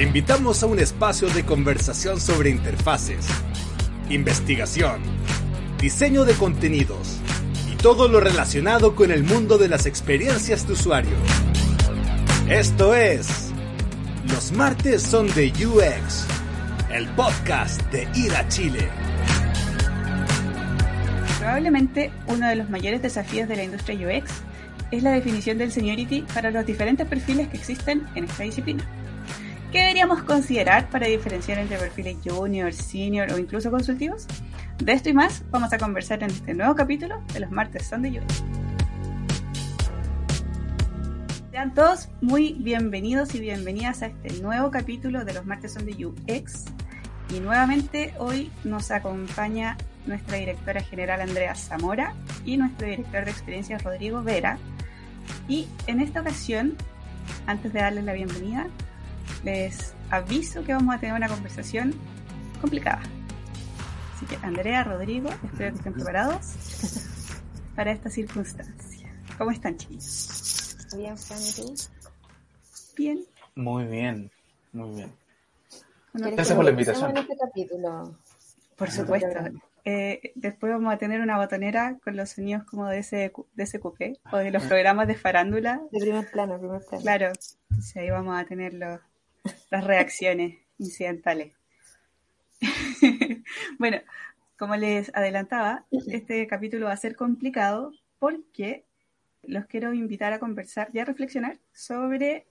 Te invitamos a un espacio de conversación sobre interfaces, investigación, diseño de contenidos y todo lo relacionado con el mundo de las experiencias de usuario. Esto es Los martes son de UX, el podcast de Ir a Chile. Probablemente uno de los mayores desafíos de la industria UX es la definición del seniority para los diferentes perfiles que existen en esta disciplina. ¿Qué deberíamos considerar para diferenciar entre perfiles junior, senior o incluso consultivos? De esto y más vamos a conversar en este nuevo capítulo de los martes son de UX. Sean todos muy bienvenidos y bienvenidas a este nuevo capítulo de los martes son de UX. Y nuevamente hoy nos acompaña nuestra directora general Andrea Zamora y nuestro director de experiencias Rodrigo Vera. Y en esta ocasión, antes de darles la bienvenida, les aviso que vamos a tener una conversación complicada. Así que Andrea, Rodrigo, espero que estén preparados para esta circunstancia. ¿Cómo están, chicos? Bien, Fran, ¿y tú? Bien. Muy bien, muy bien. Bueno, ¿Quieres Gracias por la invitación. en este capítulo? por supuesto. Eh, después vamos a tener una botonera con los sonidos como de ese, de ese coupé o de los programas de farándula. De primer plano, primer plano. Claro, entonces ahí vamos a tener los- las reacciones incidentales. bueno, como les adelantaba, este capítulo va a ser complicado porque los quiero invitar a conversar y a reflexionar sobre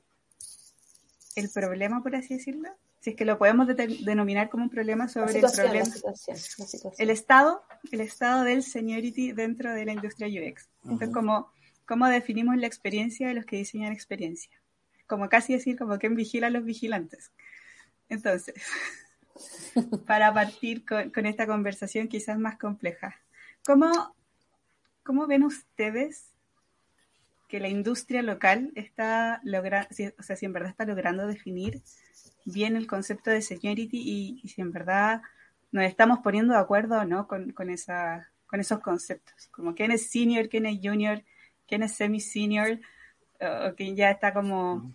el problema, por así decirlo. Si es que lo podemos de- denominar como un problema sobre el la problema situación, la situación. el estado, el estado del seniority dentro de la industria UX. Entonces, como, ¿cómo definimos la experiencia de los que diseñan experiencia? Como casi decir, como quién vigila a los vigilantes. Entonces, para partir con, esta conversación quizás más compleja, ¿cómo, ¿cómo ven ustedes que la industria local está logrando, o sea, si en verdad está logrando definir bien el concepto de seniority y, si en verdad nos estamos poniendo de acuerdo o no con, con, esos conceptos, como quién es senior, quién es junior, quién es semi-senior, o quién ya está como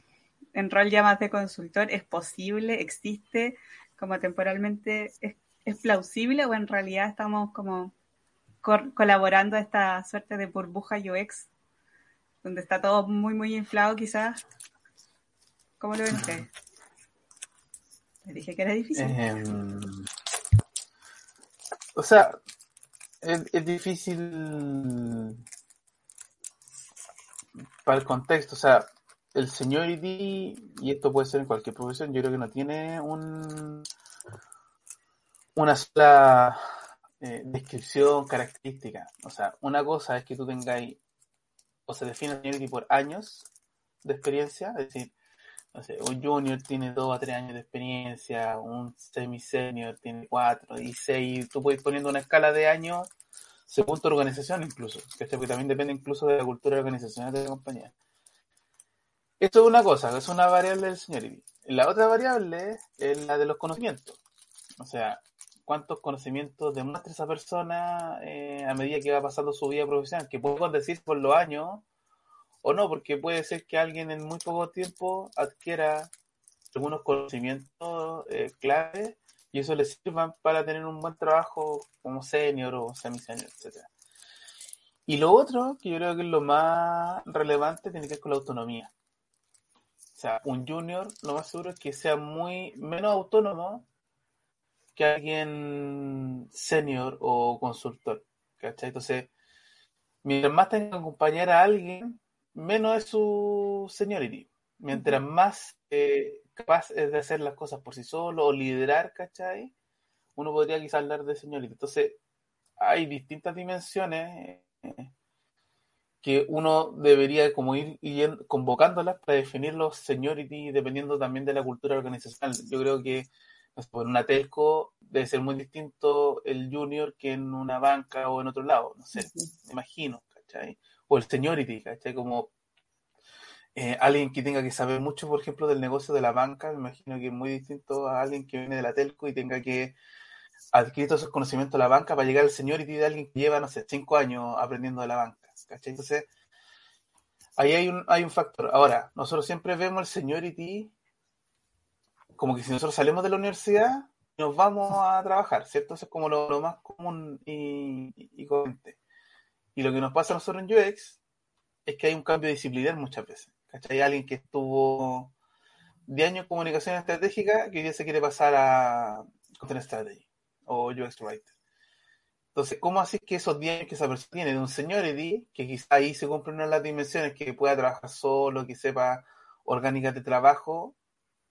en rol ya más de consultor, ¿es posible, existe, como temporalmente es, plausible o en realidad estamos como colaborando a esta suerte de burbuja UX, donde está todo muy, muy inflado quizás? ¿Cómo lo ven ustedes? Les dije que era difícil. Em, o sea, es difícil para el contexto. O sea, el seniority, y esto puede ser en cualquier profesión, yo creo que no tiene un una sola eh, descripción característica. O sea, una cosa es que tú tengáis, o se define el seniority por años de experiencia, es decir, no sé, un junior tiene dos a tres años de experiencia, un semi-senior tiene cuatro y seis, tú puedes poniendo una escala de años según tu organización incluso, porque también depende incluso de la cultura organizacional de la compañía. Esto es una cosa, es una variable del seniority. La otra variable es la de los conocimientos. O sea, cuántos conocimientos demuestra esa persona eh, a medida que va pasando su vida profesional, que podemos decir por los años o no, porque puede ser que alguien en muy poco tiempo adquiera algunos conocimientos eh, clave y eso le sirvan para tener un buen trabajo como senior o semi-senior, etc. Y lo otro, que yo creo que es lo más relevante, tiene que ver con la autonomía. Sea, un junior, lo más seguro es que sea muy menos autónomo que alguien senior o consultor. ¿Cachai? Entonces, mientras más tenga que acompañar a alguien, menos es su seniority. Mientras más eh, capaz es de hacer las cosas por sí solo o liderar, ¿cachai? Uno podría quizás hablar de seniority. Entonces, hay distintas dimensiones eh, que uno debería como ir, ir convocándolas para definir los seniority dependiendo también de la cultura organizacional. Yo creo que por una telco debe ser muy distinto el junior que en una banca o en otro lado, no sé, me imagino, ¿cachai? O el seniority, ¿cachai? Como eh, alguien que tenga que saber mucho, por ejemplo, del negocio de la banca, me imagino que es muy distinto a alguien que viene de la telco y tenga que adquirir todos esos conocimientos de la banca para llegar al seniority de alguien que lleva, no sé, cinco años aprendiendo de la banca, ¿cachai? Entonces, ahí hay un, hay un factor. Ahora, nosotros siempre vemos el seniority como que si nosotros salimos de la universidad, nos vamos a trabajar, ¿cierto? Eso es como lo, lo más común y, y, y corriente. Y lo que nos pasa a nosotros en UX es que hay un cambio disciplinar muchas veces. ¿Cachai? Hay alguien que estuvo 10 años en comunicación estratégica que hoy día se quiere pasar a Content Strategy o UX Writer. Entonces, ¿cómo así que esos 10 años que esa persona tiene de un seniority, que quizá ahí se cumplen una de las dimensiones, que pueda trabajar solo, que sepa orgánicas de trabajo,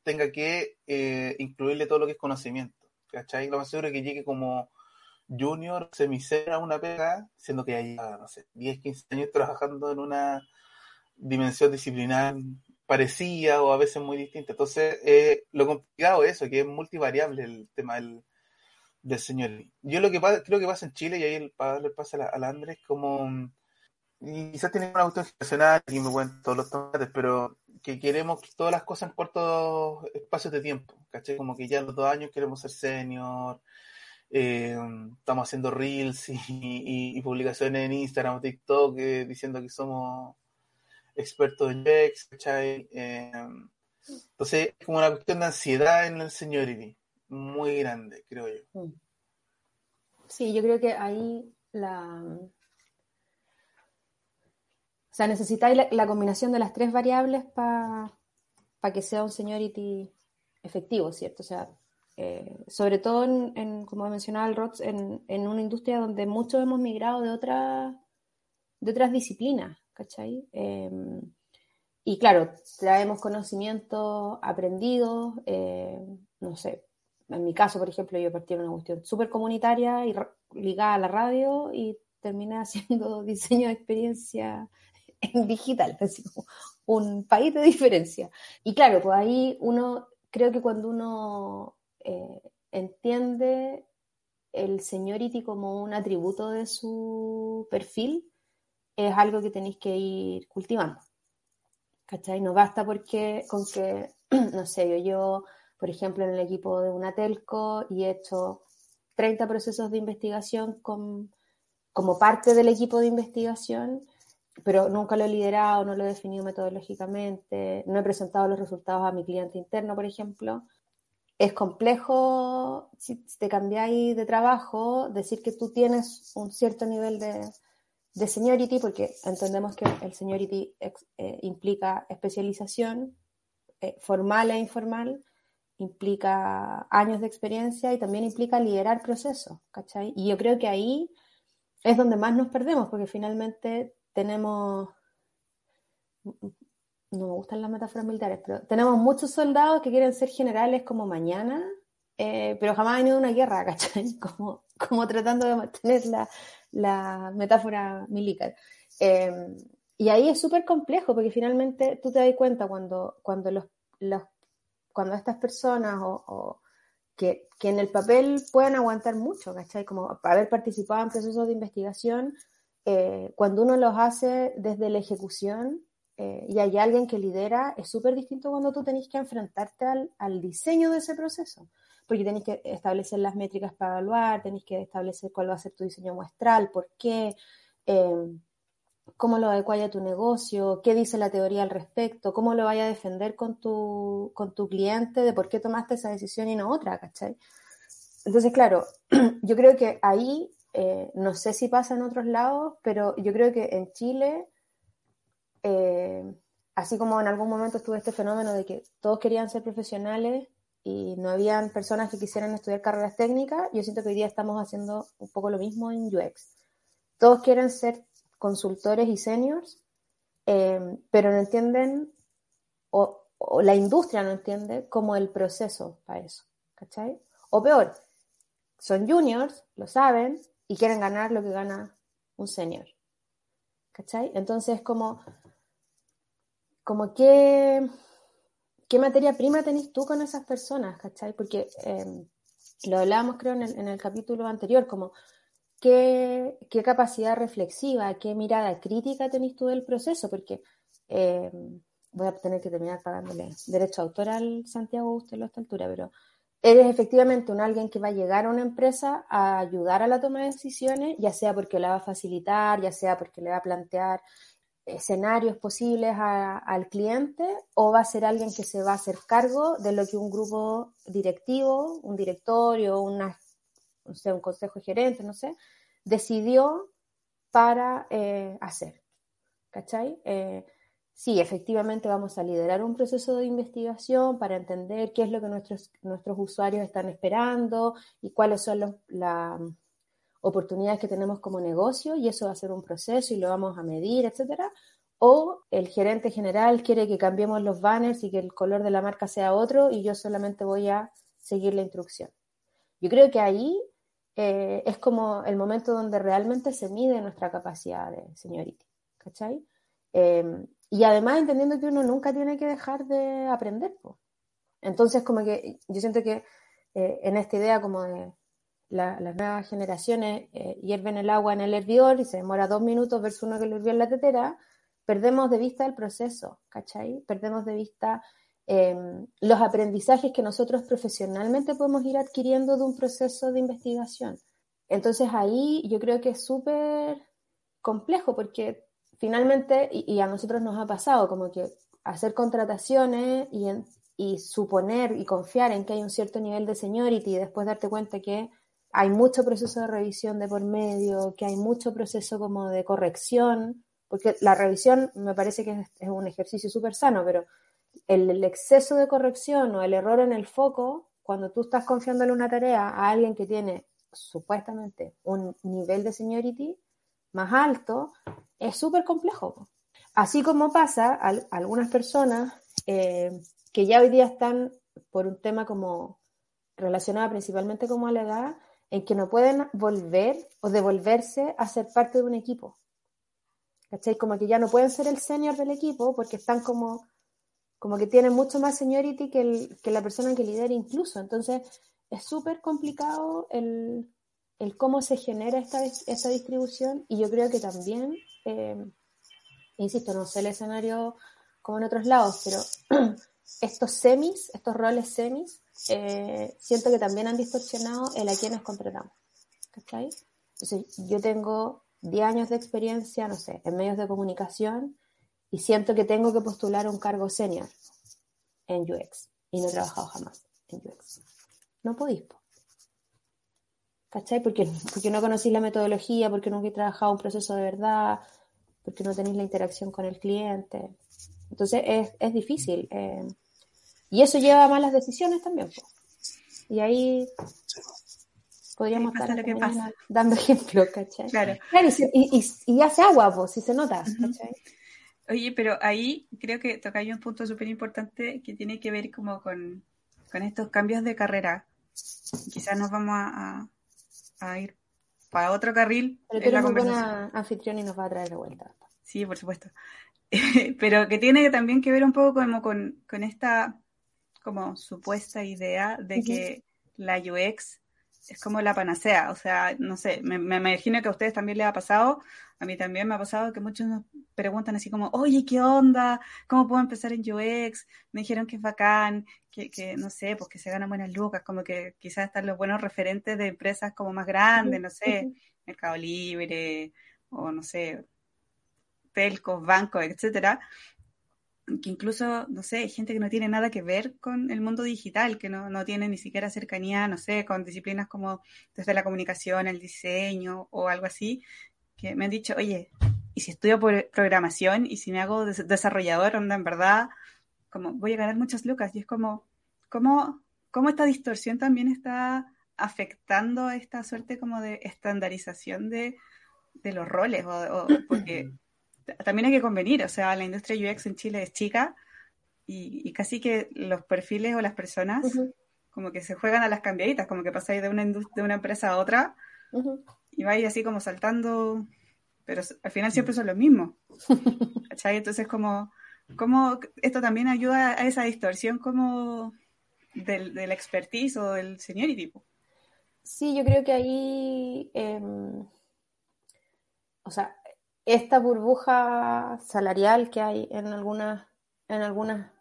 tenga que eh, incluirle todo lo que es conocimiento? ¿Cachai? Lo más seguro es que llegue como junior, semisera, una pega, siendo que ya lleva, no sé, 10, 15 años trabajando en una dimensión disciplinar parecida o a veces muy distinta. Entonces, eh, lo complicado es eso, que es multivariable el tema del, del señor. Yo lo que pasa, que pasa en Chile, y ahí el, para darle paso a la, a Andrés, como y quizás tiene una cuestión generacional y me cuento todos los tomates, pero que queremos todas las cosas en cortos espacios de tiempo, ¿caché? Como que ya en los dos años queremos ser senior, eh, estamos haciendo reels y, publicaciones en Instagram, TikTok, eh, diciendo que somos expertos en UX, ¿cachai? Eh, entonces es como una cuestión de ansiedad en el seniority, muy grande, creo yo. Sí, yo creo que ahí la... O sea, necesitáis la, combinación de las tres variables para pa que sea un seniority efectivo, ¿cierto? O sea, eh, sobre todo, en, como mencionaba el Rox, en, en, una industria donde muchos hemos migrado de, otra, de otras disciplinas, ¿cachai? Eh, y claro, traemos conocimientos aprendidos, eh, no sé, en mi caso, por ejemplo, yo partí en una cuestión súper comunitaria y ligada a la radio y terminé haciendo diseño de experiencia en digital, así como un país de diferencia. Y claro, pues ahí uno, creo que cuando uno eh, entiende el seniority como un atributo de su perfil, es algo que tenéis que ir cultivando. ¿Cachai? No basta porque con que, no sé, yo, yo, por ejemplo, en el equipo de una telco y he hecho 30 procesos de investigación con, como parte del equipo de investigación, pero nunca lo he liderado, no lo he definido metodológicamente, no he presentado los resultados a mi cliente interno, por ejemplo. Es complejo, si te cambiáis de trabajo, decir que tú tienes un cierto nivel de, de seniority, porque entendemos que el seniority eh, implica especialización eh, formal e informal, implica años de experiencia y también implica liderar procesos, ¿cachai? Y yo creo que ahí es donde más nos perdemos, porque finalmente tenemos, no me gustan las metáforas militares, pero tenemos muchos soldados que quieren ser generales como mañana, eh, pero jamás han ido a una guerra, ¿cachai? Como, como tratando de mantener la, la metáfora militar. Eh, y ahí es súper complejo porque finalmente tú te das cuenta cuando, cuando, los, los cuando estas personas o, o que, que, en el papel pueden aguantar mucho, ¿cachai? Como haber participado en procesos de investigación, eh, cuando uno los hace desde la ejecución eh, y hay alguien que lidera, es súper distinto cuando tú tenés que enfrentarte al, al diseño de ese proceso porque tenéis que establecer las métricas para evaluar, tenéis que establecer cuál va a ser tu diseño muestral, por qué, eh, cómo lo adecuáis tu negocio, qué dice la teoría al respecto, cómo lo vaya a defender con tu, con tu cliente, de por qué tomaste esa decisión y no otra, ¿cachai? Entonces, claro, yo creo que ahí, eh, no sé si pasa en otros lados, pero yo creo que en Chile, eh, así como en algún momento estuvo este fenómeno de que todos querían ser profesionales, y no habían personas que quisieran estudiar carreras técnicas, yo siento que hoy día estamos haciendo un poco lo mismo en UX. Todos quieren ser consultores y seniors, eh, pero no entienden, o, la industria no entiende como el proceso para eso, ¿cachai? O peor, son juniors, lo saben, y quieren ganar lo que gana un senior, ¿cachai? Entonces, como, como que ¿qué materia prima tenés tú con esas personas? ¿Cachai? Porque eh, lo hablábamos creo en el, capítulo anterior, como qué, qué, capacidad reflexiva, qué mirada crítica tenés tú del proceso, porque eh, voy a tener que terminar pagándole derecho autoral Santiago usted a esta altura, pero eres efectivamente un alguien que va a llegar a una empresa a ayudar a la toma de decisiones, ya sea porque la va a facilitar, ya sea porque le va a plantear escenarios posibles al cliente o va a ser alguien que se va a hacer cargo de lo que un grupo directivo, un directorio, una, un consejo gerente, no sé, decidió para eh, hacer. ¿Cachai? Eh, sí, efectivamente vamos a liderar un proceso de investigación para entender qué es lo que nuestros, nuestros usuarios están esperando y cuáles son las oportunidades que tenemos como negocio y eso va a ser un proceso y lo vamos a medir, etcétera. O el gerente general quiere que cambiemos los banners y que el color de la marca sea otro y yo solamente voy a seguir la instrucción. Yo creo que ahí eh, es como el momento donde realmente se mide nuestra capacidad de seniority, ¿cachai? Em, y además entendiendo que uno nunca tiene que dejar de aprender. Entonces, como que yo siento que eh, en esta idea como de las nuevas generaciones eh, hierven el agua en el hervidor y se demora dos minutos versus uno que lo hirvió en la tetera, perdemos de vista el proceso, ¿cachai? Perdemos de vista em, los aprendizajes que nosotros profesionalmente podemos ir adquiriendo de un proceso de investigación. Entonces ahí yo creo que es súper complejo porque finalmente, y, a nosotros nos ha pasado, como que hacer contrataciones y, y suponer y confiar en que hay un cierto nivel de seniority y después darte cuenta que hay mucho proceso de revisión de por medio, que hay mucho proceso como de corrección, porque la revisión me parece que es, un ejercicio súper sano, pero el, exceso de corrección o el error en el foco, cuando tú estás confiando en una tarea a alguien que tiene supuestamente un nivel de seniority más alto, es súper complejo. Así como pasa a, algunas personas eh, que ya hoy día están por un tema como relacionado principalmente como a la edad, en que no pueden volver o devolverse a ser parte de un equipo. ¿Cachai? Como que ya no pueden ser el senior del equipo porque están como, como que tienen mucho más seniority que, el, que la persona que lidera incluso. Entonces es súper complicado el, el, cómo se genera esta, esta distribución y yo creo que también, eh, insisto, no sé el escenario como en otros lados, pero estos semis, estos roles semis, eh, siento que también han distorsionado el a quienes contratamos. ¿Cachai? Entonces, yo tengo 10 años de experiencia, no sé, en medios de comunicación y siento que tengo que postular un cargo senior en UX y no he trabajado jamás en UX. No podéis. ¿Cachai? Porque, porque no conocéis la metodología, porque nunca he trabajado un proceso de verdad, porque no tenéis la interacción con el cliente. Entonces es, es difícil. Eh, y eso lleva a malas decisiones también. Y ahí podríamos estar lo que pasa. dando ejemplos, ¿cachai? Claro. y, hace agua, pues, si se nota, ¿cachai? Oye, pero ahí creo que toca un punto súper importante que tiene que ver como con, estos cambios de carrera. Quizás nos vamos a, ir para otro carril. Pero eres muy buena anfitrión y nos va a traer de vuelta. Sí, por supuesto. pero que tiene también que ver un poco como con, con esta como supuesta idea de que la UX es como la panacea, o sea, no sé, me, imagino que a ustedes también les ha pasado, a mí también me ha pasado que muchos nos preguntan así como, oye, ¿qué onda? ¿Cómo puedo empezar en UX? Me dijeron que es bacán, que, que no sé, pues que se ganan buenas lucas, como que quizás están los buenos referentes de empresas como más grandes, no sé, Mercado Libre, o no sé, telcos, bancos, etcétera, que incluso, no sé, gente que no tiene nada que ver con el mundo digital, que no, no tiene ni siquiera cercanía, no sé, con disciplinas como desde la comunicación, el diseño o algo así, que me han dicho, oye, ¿y si estudio por programación y si me hago desarrollador, en verdad, como voy a ganar muchas lucas? Y es como, ¿cómo, cómo esta distorsión también está afectando esta suerte como de estandarización de, de los roles? O, porque también hay que convenir, o sea, la industria UX en Chile es chica y, casi que los perfiles o las personas como que se juegan a las cambiaditas, como que pasáis de una, de una empresa a otra y vais así como saltando, pero al final siempre son los mismos. ¿Cachai? Entonces como, como esto también ayuda a esa distorsión como del, del expertise o del seniority. Sí, yo creo que ahí, em, o sea, esta burbuja salarial que hay en algunas, en algunas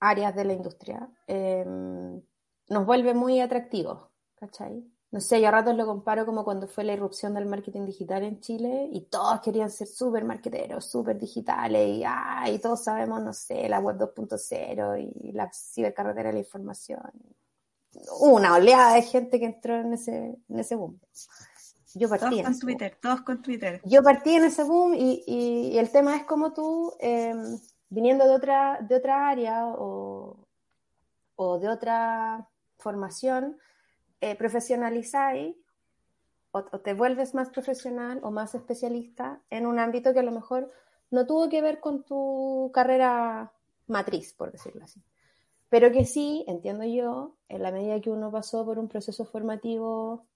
áreas de la industria em, nos vuelve muy atractivos, ¿cachai? no sé, yo a ratos lo comparo como cuando fue la irrupción del marketing digital en Chile y todos querían ser súper marketeros, súper digitales y, ah, y todos sabemos, no sé, la web 2.0 y la cibercarretera de la información. Una oleada de gente que entró en ese, en ese boom. Yo partí todos con Twitter, todos con Twitter. Yo partí en ese boom y, y, el tema es como tú, em, viniendo de otra, de otra área o, o de otra formación, eh, profesionalizáis o, te vuelves más profesional o más especialista en un ámbito que a lo mejor no tuvo que ver con tu carrera matriz, por decirlo así. Pero que sí, entiendo yo, en la medida que uno pasó por un proceso formativo eh,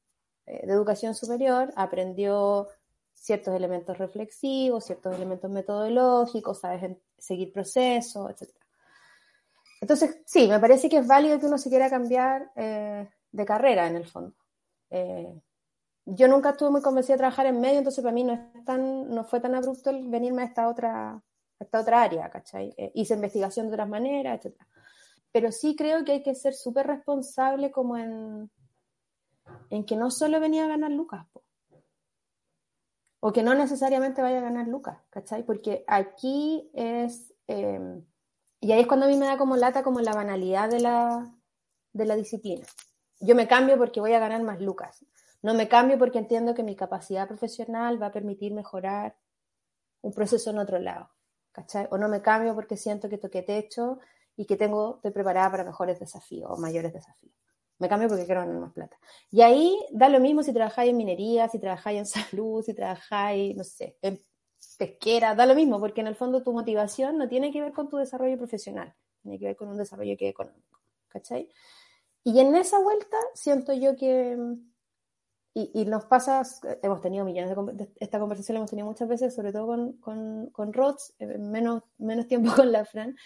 de educación superior, aprendió ciertos elementos reflexivos, ciertos elementos metodológicos, sabes seguir procesos, etc. Entonces, sí, me parece que es válido que uno se quiera cambiar eh, de carrera en el fondo. Eh, yo nunca estuve muy convencida de trabajar en medio, entonces para mí no, es tan, no fue tan abrupto el venirme a esta otra, esta otra área, ¿cachai? Eh, hice investigación de otras maneras, etc. Pero sí creo que hay que ser súper responsable como en, en que no solo venía a ganar Lucas, o que no necesariamente vaya a ganar Lucas, ¿cachai? Porque aquí es, eh, y ahí es cuando a mí me da como lata como la banalidad de la, de la disciplina. Yo me cambio porque voy a ganar más lucas. No me cambio porque entiendo que mi capacidad profesional va a permitir mejorar un proceso en otro lado. ¿cachai? O no me cambio porque siento que toqué techo y que tengo, estoy preparada para mejores desafíos o mayores desafíos. Me cambio porque quiero ganar más plata. Y ahí da lo mismo si trabajáis en minería, si trabajáis en salud, si trabajáis, no sé, en pesquera, da lo mismo, porque en el fondo tu motivación no tiene que ver con tu desarrollo profesional, tiene que ver con un desarrollo que económico. ¿Cachai? Y en esa vuelta siento yo que, y, nos pasa, hemos tenido millones de, esta conversación la hemos tenido muchas veces, sobre todo con, con, con Rods, menos, menos tiempo con la Fran,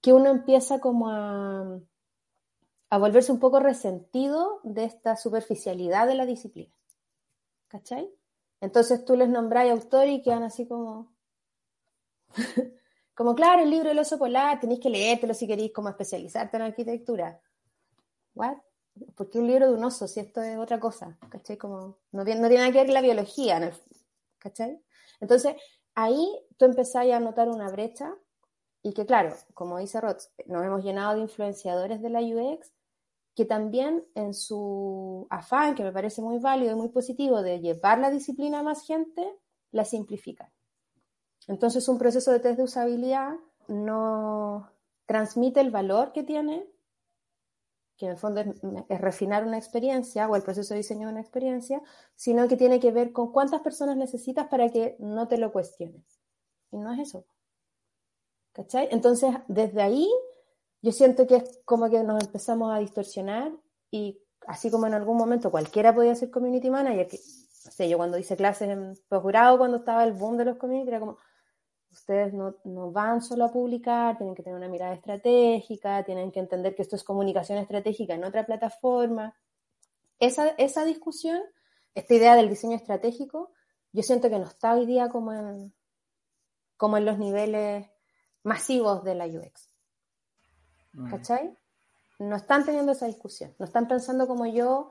que uno empieza como a, a volverse un poco resentido de esta superficialidad de la disciplina. ¿Cachai? Entonces tú les nombráis autor y quedan así como, como claro, el libro del oso polar, tenéis que leértelo si queréis como especializarte en arquitectura. ¿what? ¿Por qué un libro de un oso si esto es otra cosa? ¿Cachai? Como, no, no tiene nada que ver la biología, ¿cachai? Entonces, ahí tú empezás a notar una brecha y que, claro, como dice Roth, nos hemos llenado de influenciadores de la UX que también en su afán, que me parece muy válido y muy positivo, de llevar la disciplina a más gente, la simplifican. Entonces, un proceso de test de usabilidad no transmite el valor que tiene que en el fondo es, refinar una experiencia o el proceso de diseño de una experiencia, sino que tiene que ver con cuántas personas necesitas para que no te lo cuestiones. Y no es eso. ¿Cachai? Entonces, desde ahí, yo siento que es como que nos empezamos a distorsionar y así como en algún momento cualquiera podía ser community manager, que, no sé, yo cuando hice clases en posgrado, cuando estaba el boom de los community, era como, ustedes no, van solo a publicar, tienen que tener una mirada estratégica, tienen que entender que esto es comunicación estratégica en otra plataforma. Esa, esa discusión, esta idea del diseño estratégico, yo siento que no está hoy día como en, como en los niveles masivos de la UX. ¿Cachai? No están teniendo esa discusión, no están pensando como yo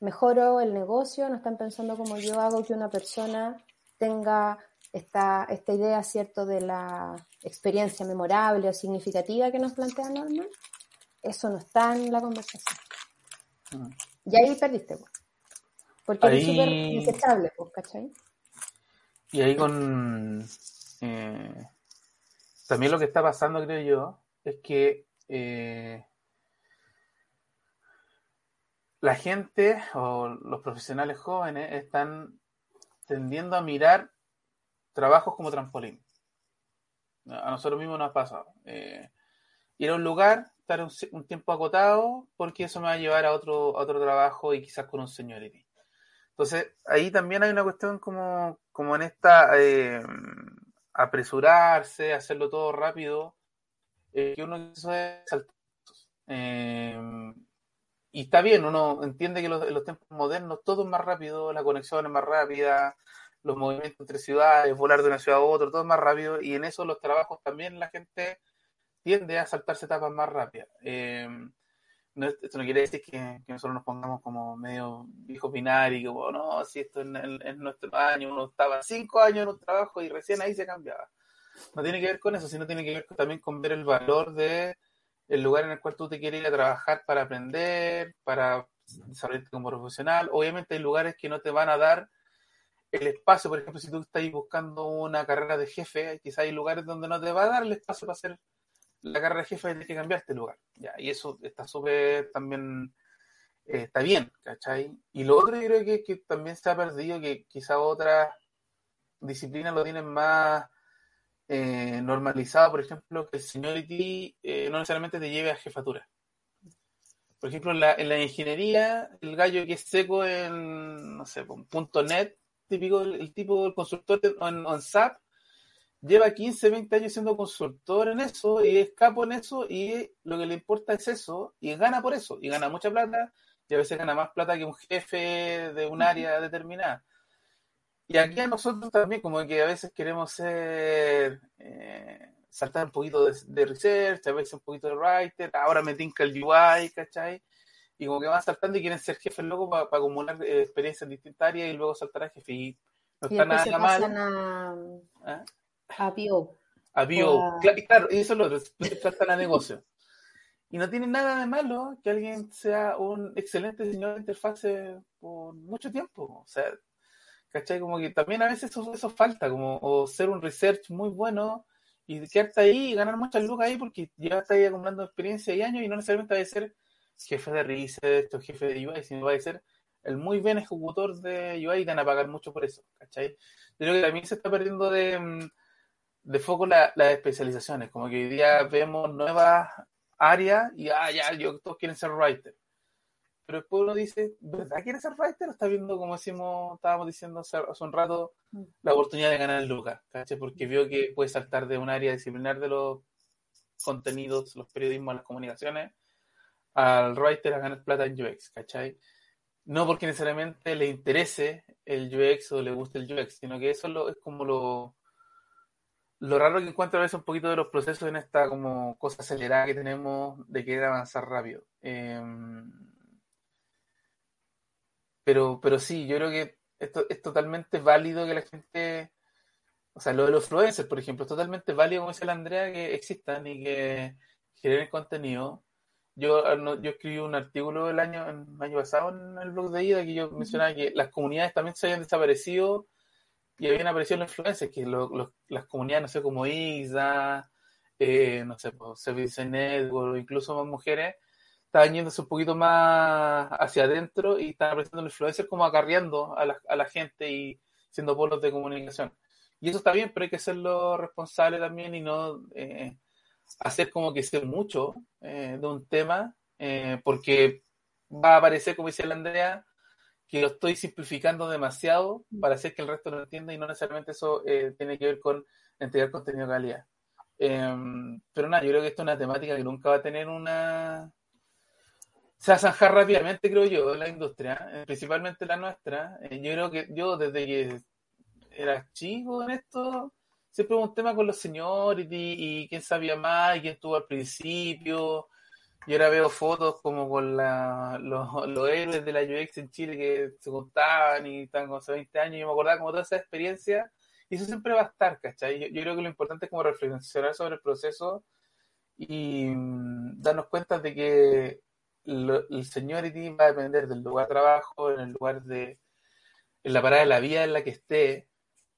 mejoro el negocio, no están pensando como yo hago que una persona tenga esta, esta idea, ¿cierto?, de la experiencia memorable o significativa que nos plantea Norman, eso no está en la conversación. Mm. Y ahí perdiste, pues. Porque es súper inestable, pues, ¿cachai? Y ahí con... Eh, también lo que está pasando, creo yo, es que eh, la gente o los profesionales jóvenes están tendiendo a mirar trabajos como trampolín. A nosotros mismos nos ha pasado. Eh, ir a un lugar, estar un, tiempo acotado, porque eso me va a llevar a otro, otro trabajo y quizás con un seniority. Entonces, ahí también hay una cuestión como, como en esta eh, apresurarse, hacerlo todo rápido, eh, que uno es eh, y está bien, uno entiende que los, los tiempos modernos todo es más rápido, la conexión es más rápida, los movimientos entre ciudades, volar de una ciudad a otra, todo más rápido, y en eso los trabajos también la gente tiende a saltarse etapas más rápidas. Eh, esto no quiere decir que, nosotros nos pongamos como medio viejos binarios, como no, si esto es nuestro año, uno estaba cinco años en un trabajo y recién ahí se cambiaba. No tiene que ver con eso, sino tiene que ver también con ver el valor de el lugar en el cual tú te quieres ir a trabajar para aprender, para desarrollarte como profesional. Obviamente hay lugares que no te van a dar el espacio, por ejemplo, si tú estás buscando una carrera de jefe, quizás hay lugares donde no te va a dar el espacio para hacer la carrera de jefe tienes que cambiar este lugar. ¿ya? Y eso está súper también, eh, está bien, ¿cachai? Y lo otro yo creo que, que también se ha perdido, que quizá otras disciplinas lo tienen más eh, normalizado, por ejemplo, que el seniority eh, no necesariamente te lleve a jefatura. Por ejemplo, en la, en la ingeniería, el gallo que es seco en, no sé, punto .net, típico, el, tipo del consultor en, SAP, lleva 15, 20 años siendo consultor en eso y es capo en eso y lo que le importa es eso y gana por eso y gana mucha plata y a veces gana más plata que un jefe de un área determinada. Y aquí a nosotros también, como que a veces queremos ser, eh, saltar un poquito de, research, a veces un poquito de writer, ahora me tinca el UI, ¿cachai? Y como que van saltando y quieren ser jefes luego para acumular eh, experiencias en distintas áreas y luego saltar a jefe. Y no está nada mal. A, ¿Ah? a bio. A bio, claro, y eso es lo otro, saltan a negocio. Y no tiene nada de malo que alguien sea un excelente diseñador de interfaces por mucho tiempo. O sea, ¿Cachai? Como que también a veces eso, eso falta, como o ser un research muy bueno y quedarte ahí y ganar muchas lucas ahí porque ya estás ahí acumulando experiencia y años y no necesariamente va a ser jefe de research o jefe de UI, sino va a ser el muy bien ejecutor de UI y te van a pagar mucho por eso, ¿cachai? Yo creo que también se está perdiendo de, mm, de foco las especializaciones, como que hoy día vemos nuevas áreas y ah, ya, yo, todos quieren ser writer pero después uno dice, ¿verdad quiere ser writer? O está viendo, como decimos, estábamos diciendo hace, un rato, mm. la oportunidad de ganar el Lucas, ¿cachai? Porque vio que puede saltar de un área disciplinar de los contenidos, los periodismos, las comunicaciones, al writer a ganar plata en UX, ¿cachai? No porque necesariamente le interese el UX o le guste el UX, sino que eso es, como lo, lo raro que encuentro a veces un poquito de los procesos en esta como cosa acelerada que tenemos de querer avanzar rápido. Eh, pero, pero sí, yo creo que esto es totalmente válido que la gente, o sea, lo de los influencers, por ejemplo, es totalmente válido, como dice la Andrea, que existan y que generen contenido. Yo, ah, yo escribí un artículo el año, el año pasado en el blog de IDA que yo mencionaba que las comunidades también se habían desaparecido y habían aparecido los influencers, que las comunidades, no sé, como ISA, eh, no sé, pues, Service Network, incluso más mujeres, estaban yéndose un poquito más hacia adentro y estaban apareciendo influencers como acarreando a la, a la gente y siendo polos de comunicación. Y eso está bien, pero hay que serlo responsable también y no eh, hacer como que sé mucho eh, de un tema, eh, porque va a aparecer, como dice la Andrea, que lo estoy simplificando demasiado para hacer que el resto lo entienda y no necesariamente eso tiene que ver con entregar contenido de calidad. Em, pero nada, yo creo que esto es una temática que nunca va a tener una, se va a zanjar rápidamente, creo yo, la industria, eh, principalmente la nuestra. Eh, yo creo que yo desde que era chico en esto, siempre hubo un tema con los señores y, quién sabía más y quién estuvo al principio. Y ahora veo fotos como con la, los, héroes de la UX en Chile que se contaban y están con hace 20 años. Y yo me acordaba como toda esa experiencia. Y eso siempre va a estar, ¿cachai? Yo, yo creo que lo importante es como reflexionar sobre el proceso y mm, darnos cuenta de que el seniority va a depender del lugar de trabajo, en el lugar de, en la parada de la vida en la que esté,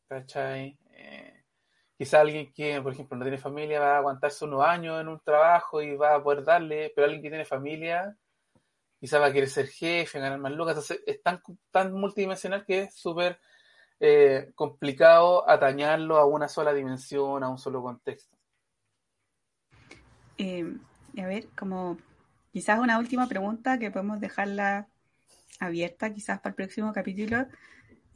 ¿cachai? Eh, quizá alguien que, por ejemplo, no tiene familia va a aguantarse unos años en un trabajo y va a poder darle, pero alguien que tiene familia quizá va a querer ser jefe, ganar más lucas, entonces es tan, tan multidimensional que es súper eh, complicado atañarlo a una sola dimensión, a un solo contexto. Eh, a ver, como quizás una última pregunta que podemos dejarla abierta quizás para el próximo capítulo,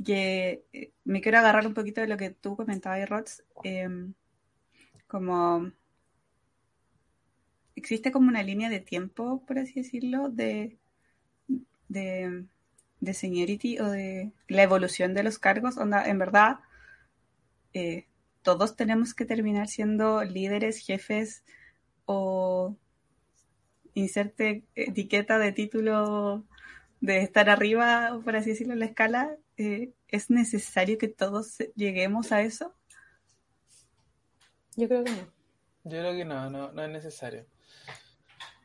que eh, me quiero agarrar un poquito de lo que tú comentabas, Rods, em, como existe como una línea de tiempo, por así decirlo, de, de, seniority o de la evolución de los cargos. En verdad, eh, todos tenemos que terminar siendo líderes, jefes o inserte etiqueta de título de estar arriba, por así decirlo, en la escala, eh, ¿es necesario que todos lleguemos a eso? Yo creo que no. Yo creo que no, no, no es necesario.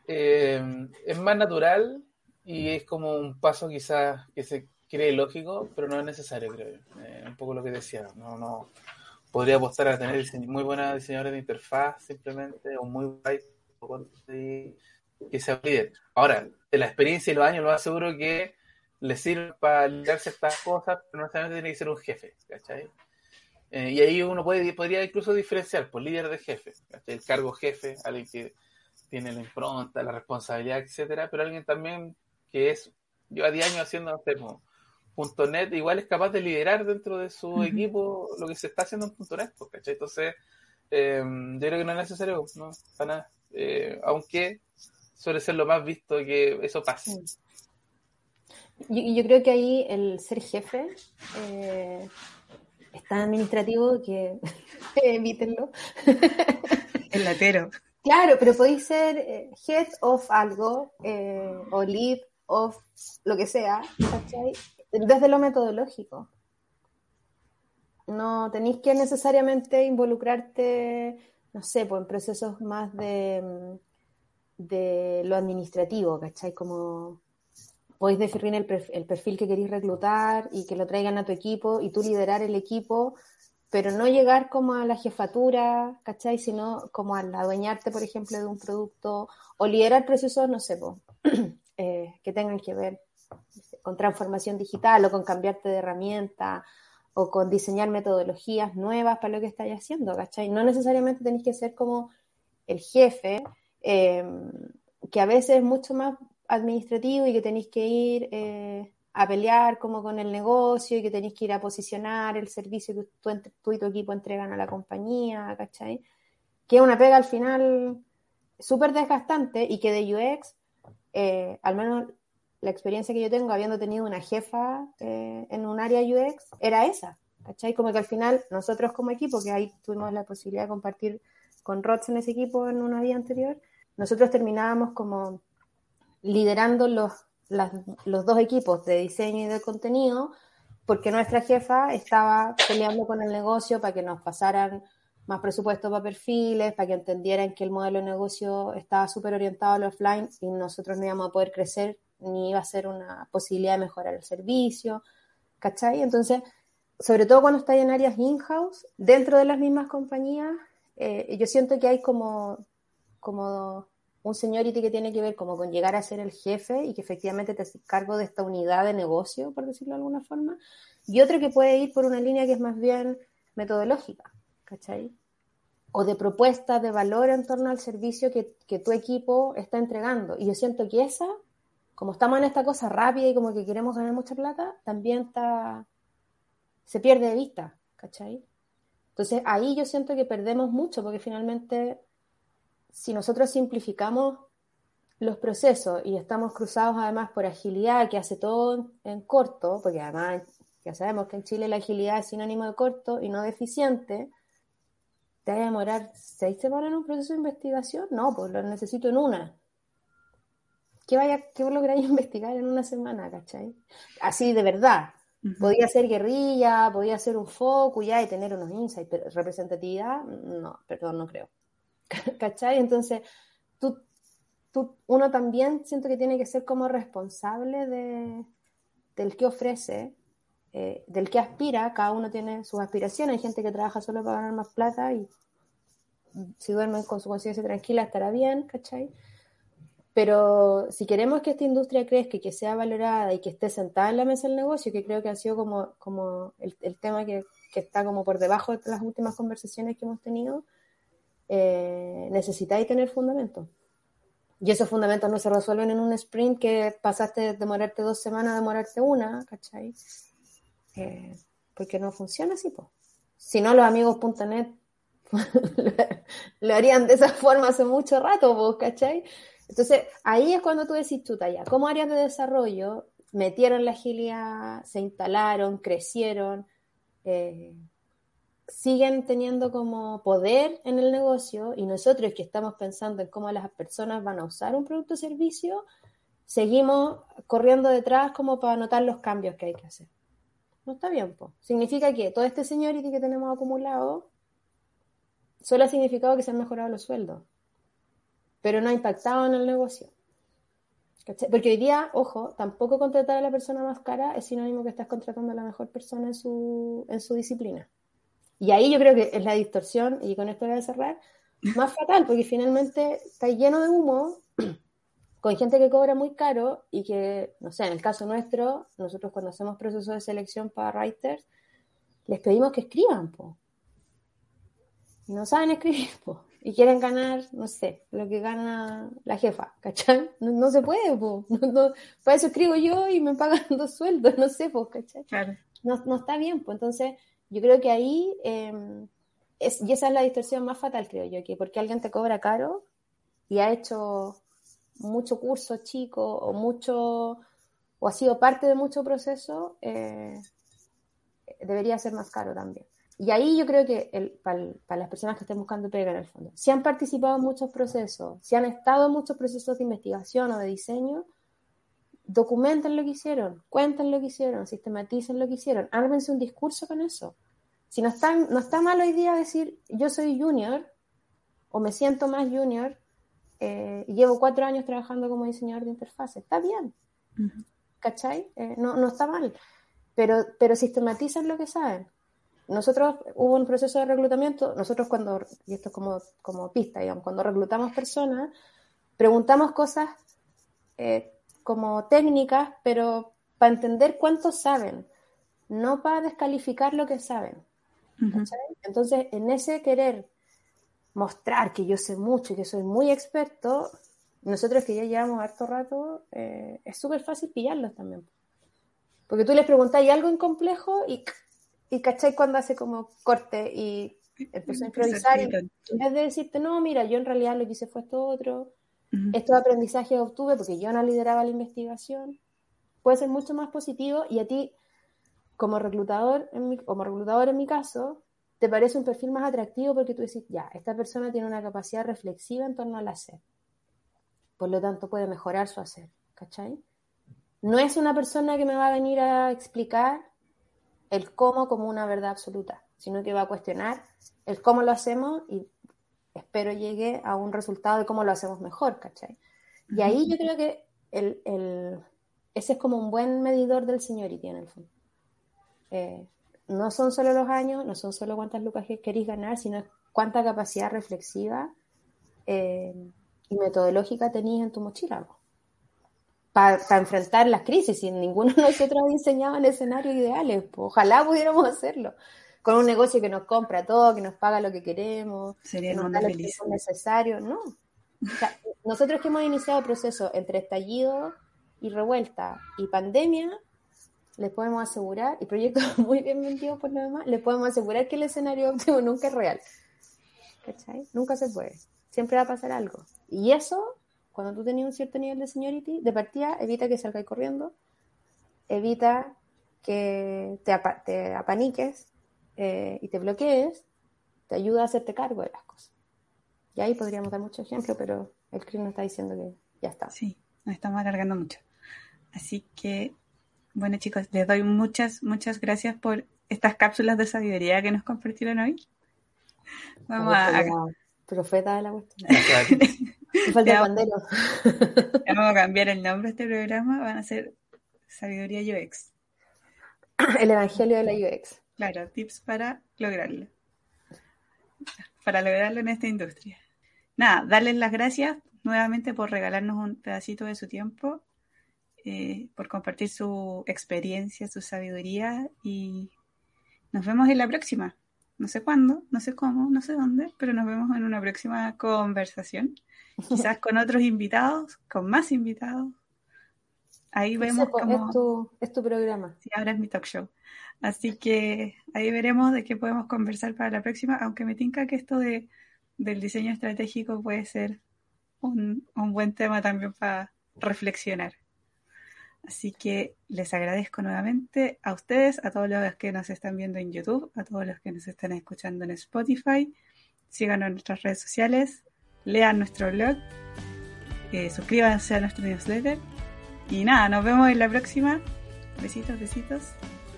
Eh, es más natural y es como un paso quizás que se cree lógico, pero no es necesario, creo yo. Eh, un poco lo que decía. No, no. Podría apostar a tener muy buenas diseñadores de interfaz simplemente, o muy que se líder. Ahora, de la experiencia y los años, lo aseguro que le sirve para liderar ciertas cosas, pero no necesariamente tiene que ser un jefe, ¿cachai? Eh, y ahí uno puede, podría incluso diferenciar por líder de jefe, ¿cachai? el cargo jefe, alguien que tiene la impronta, la responsabilidad, etcétera, pero alguien también que es, lleva 10 años haciendo, no punto .NET, igual es capaz de liderar dentro de su equipo lo que se está haciendo en punto .NET, pues, ¿cachai? Entonces, eh, yo creo que no es necesario, no, para nada. Eh, aunque suele ser lo más visto que eso pase. Yo, yo creo que ahí el ser jefe eh, es tan administrativo que evítenlo. el latero. Claro, pero podéis ser eh, head of algo eh, o lead of lo que sea, ¿cachai? Desde lo metodológico. No tenéis que necesariamente involucrarte, no sé, pues en procesos más de, mm, de lo administrativo, ¿cachai? Como podéis definir el, perfil que queréis reclutar y que lo traigan a tu equipo y tú liderar el equipo, pero no llegar como a la jefatura, ¿cachai? Sino como al adueñarte, por ejemplo, de un producto o liderar procesos, no sé, eh, que tengan que ver con transformación digital o con cambiarte de herramienta o con diseñar metodologías nuevas para lo que estáis haciendo, ¿cachai? No necesariamente tenéis que ser como el jefe, Em, que a veces es mucho más administrativo y que tenéis que ir eh, a pelear como con el negocio y que tenéis que ir a posicionar el servicio que tú, y tu equipo entregan a la compañía, ¿cachai? Que es una pega al final súper desgastante y que de UX, eh, al menos la experiencia que yo tengo habiendo tenido una jefa eh, en un área UX, era esa, ¿cachai? Como que al final nosotros como equipo, que ahí tuvimos la posibilidad de compartir con Rods en ese equipo en una día anterior, nosotros terminábamos como liderando los, los dos equipos de diseño y de contenido, porque nuestra jefa estaba peleando con el negocio para que nos pasaran más presupuesto para perfiles, para que entendieran que el modelo de negocio estaba súper orientado al offline y nosotros no íbamos a poder crecer ni iba a ser una posibilidad de mejorar el servicio, ¿cachai? Entonces, sobre todo cuando estáis en áreas in-house, dentro de las mismas compañías, eh, yo siento que hay como como un seniority que tiene que ver como con llegar a ser el jefe y que efectivamente te cargo de esta unidad de negocio, por decirlo de alguna forma, y otro que puede ir por una línea que es más bien metodológica, ¿cachai? O de propuesta de valor en torno al servicio que, que tu equipo está entregando. Y yo siento que esa, como estamos en esta cosa rápida y como que queremos ganar mucha plata, también está, se pierde de vista, ¿cachai? Entonces ahí yo siento que perdemos mucho porque finalmente si nosotros simplificamos los procesos y estamos cruzados además por agilidad, que hace todo en corto, porque además ya sabemos que en Chile la agilidad es sinónimo de corto y no de eficiente, ¿te va a demorar seis semanas en un proceso de investigación? No, pues lo necesito en una. ¿Qué, vaya, qué lográis investigar en una semana, cachai? Así de verdad. Podía ser guerrilla, podía ser un foco ya y tener unos insights, pero representatividad, no, perdón, no creo. ¿cachai? Entonces, tú, tú, uno también siento que tiene que ser como responsable de, del que ofrece, eh, del que aspira, cada uno tiene sus aspiraciones, hay gente que trabaja solo para ganar más plata y si duermen con su conciencia tranquila estará bien, ¿cachai? Pero si queremos que esta industria crezca y que sea valorada y que esté sentada en la mesa del negocio, que creo que ha sido como, como el, el tema que, que, está como por debajo de las últimas conversaciones que hemos tenido, eh, necesitáis tener fundamentos. Y esos fundamentos no se resuelven en un sprint que pasaste de demorarte dos semanas a demorarte una, ¿cachai? Eh, porque no funciona así, pues. Si no, los amigos.net lo harían de esa forma hace mucho rato, pues, ¿cachai? Entonces, ahí es cuando tú decís, chuta, ya, ¿cómo áreas de desarrollo metieron la agilidad, se instalaron, crecieron, eh, siguen teniendo como poder en el negocio y nosotros que estamos pensando en cómo las personas van a usar un producto o servicio, seguimos corriendo detrás como para notar los cambios que hay que hacer. No está bien, pues. Significa que todo este seniority que tenemos acumulado solo ha significado que se han mejorado los sueldos, pero no ha impactado en el negocio. Porque hoy día, ojo, tampoco contratar a la persona más cara es sinónimo que estás contratando a la mejor persona en su, en su disciplina. Y ahí yo creo que es la distorsión, y con esto voy a cerrar, más fatal, porque finalmente está lleno de humo con gente que cobra muy caro y que, no sé, en el caso nuestro, nosotros cuando hacemos procesos de selección para writers, les pedimos que escriban, po. Y no saben escribir, po. Y quieren ganar, no sé, lo que gana la jefa, ¿cachai? No, se puede, po. No, para eso escribo yo y me pagan dos sueldos, no sé, po, ¿cachai? Claro. No, no está bien, pues entonces yo creo que ahí, em, es, y esa es la distorsión más fatal, creo yo, que porque alguien te cobra caro y ha hecho mucho curso chico o mucho, o ha sido parte de mucho proceso, eh, debería ser más caro también. Y ahí yo creo que para, las personas que estén buscando pega en el fondo, si han participado en muchos procesos, si han estado en muchos procesos de investigación o de diseño, documenten lo que hicieron, cuenten lo que hicieron, sistematicen lo que hicieron, ármense un discurso con eso. Si no está, no está mal hoy día decir yo soy junior o me siento más junior eh, y llevo cuatro años trabajando como diseñador de interfaz, está bien, ¿cachai? Eh, no, no está mal, pero, pero sistematizan lo que saben. Nosotros hubo un proceso de reclutamiento, nosotros cuando, y esto es como, como pista, digamos, cuando reclutamos personas, preguntamos cosas eh, como técnicas, pero para entender cuánto saben, no para descalificar lo que saben. Entonces, en ese querer mostrar que yo sé mucho y que soy muy experto, nosotros que ya llevamos harto rato, eh, es súper fácil pillarlos también. Porque tú les preguntas, algo en complejo? Y, y ¿cachai? Cuando hace como corte y empezó a improvisar, y en vez de decirte, no, mira, yo en realidad lo que hice fue esto otro, estos aprendizajes obtuve porque yo no lideraba la investigación, puede ser mucho más positivo y a ti, como reclutador, como reclutador en mi caso, te parece un perfil más atractivo porque tú decís, ya, esta persona tiene una capacidad reflexiva en torno al hacer. Por lo tanto, puede mejorar su hacer, ¿cachai? No es una persona que me va a venir a explicar el cómo como una verdad absoluta, sino que va a cuestionar el cómo lo hacemos y espero llegue a un resultado de cómo lo hacemos mejor, ¿cachai? Y ahí yo creo que el, el, ese es como un buen medidor del seniority en el fondo. Eh, no son solo los años, no son solo cuántas lucas queréis ganar, sino cuánta capacidad reflexiva eh, y metodológica tenéis en tu mochila. Para enfrentar las crisis, y ninguno de nosotros ha diseñado en escenarios ideales, ojalá pudiéramos hacerlo con un negocio que nos compra todo, que nos paga lo que queremos, Sería que nos da lo que es necesario. No. nosotros que hemos iniciado el proceso entre estallido y revuelta y pandemia, les podemos asegurar, y proyectos muy bien vendidos por lo demás, les podemos asegurar que el escenario óptimo nunca es real. ¿Cachai? Nunca se puede. Siempre va a pasar algo. Y eso, cuando tú tenías un cierto nivel de seniority, de partida, evita que salgáis corriendo, evita que te, te apaniques, eh, y te bloquees, te ayuda a hacerte cargo de las cosas. Y ahí podríamos dar muchos ejemplos, pero el CRIM nos está diciendo que ya está. Sí, nos estamos alargando mucho. Así que, bueno chicos, les doy muchas, muchas gracias por estas cápsulas de sabiduría que nos compartieron hoy. Vamos a... Profeta de la cuestión. falta vamos, vamos a cambiar el nombre de este programa, van a ser Sabiduría UX. El Evangelio de la UX. Claro, tips para lograrlo. Para lograrlo en esta industria. Nada, darles las gracias nuevamente por regalarnos un pedacito de su tiempo, eh, por compartir su experiencia, su sabiduría y nos vemos en la próxima. No sé cuándo, no sé cómo, no sé dónde, pero nos vemos en una próxima conversación. Quizás con otros invitados, con más invitados. Ahí vemos cómo... Es tu, es tu programa. Sí, ahora es mi talk show. Así que ahí veremos de qué podemos conversar para la próxima, aunque me tinca que esto de, del diseño estratégico puede ser un, un buen tema también para reflexionar. Así que les agradezco nuevamente a ustedes, a todos los que nos están viendo en YouTube, a todos los que nos están escuchando en Spotify. Síganos en nuestras redes sociales, lean nuestro blog, eh, suscríbanse a nuestro newsletter y nada, nos vemos en la próxima. Besitos, besitos.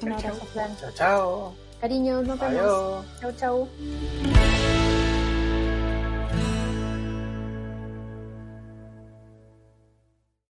Chao, chao. Chao, chao. Cariño, nos vemos. Chao, chao.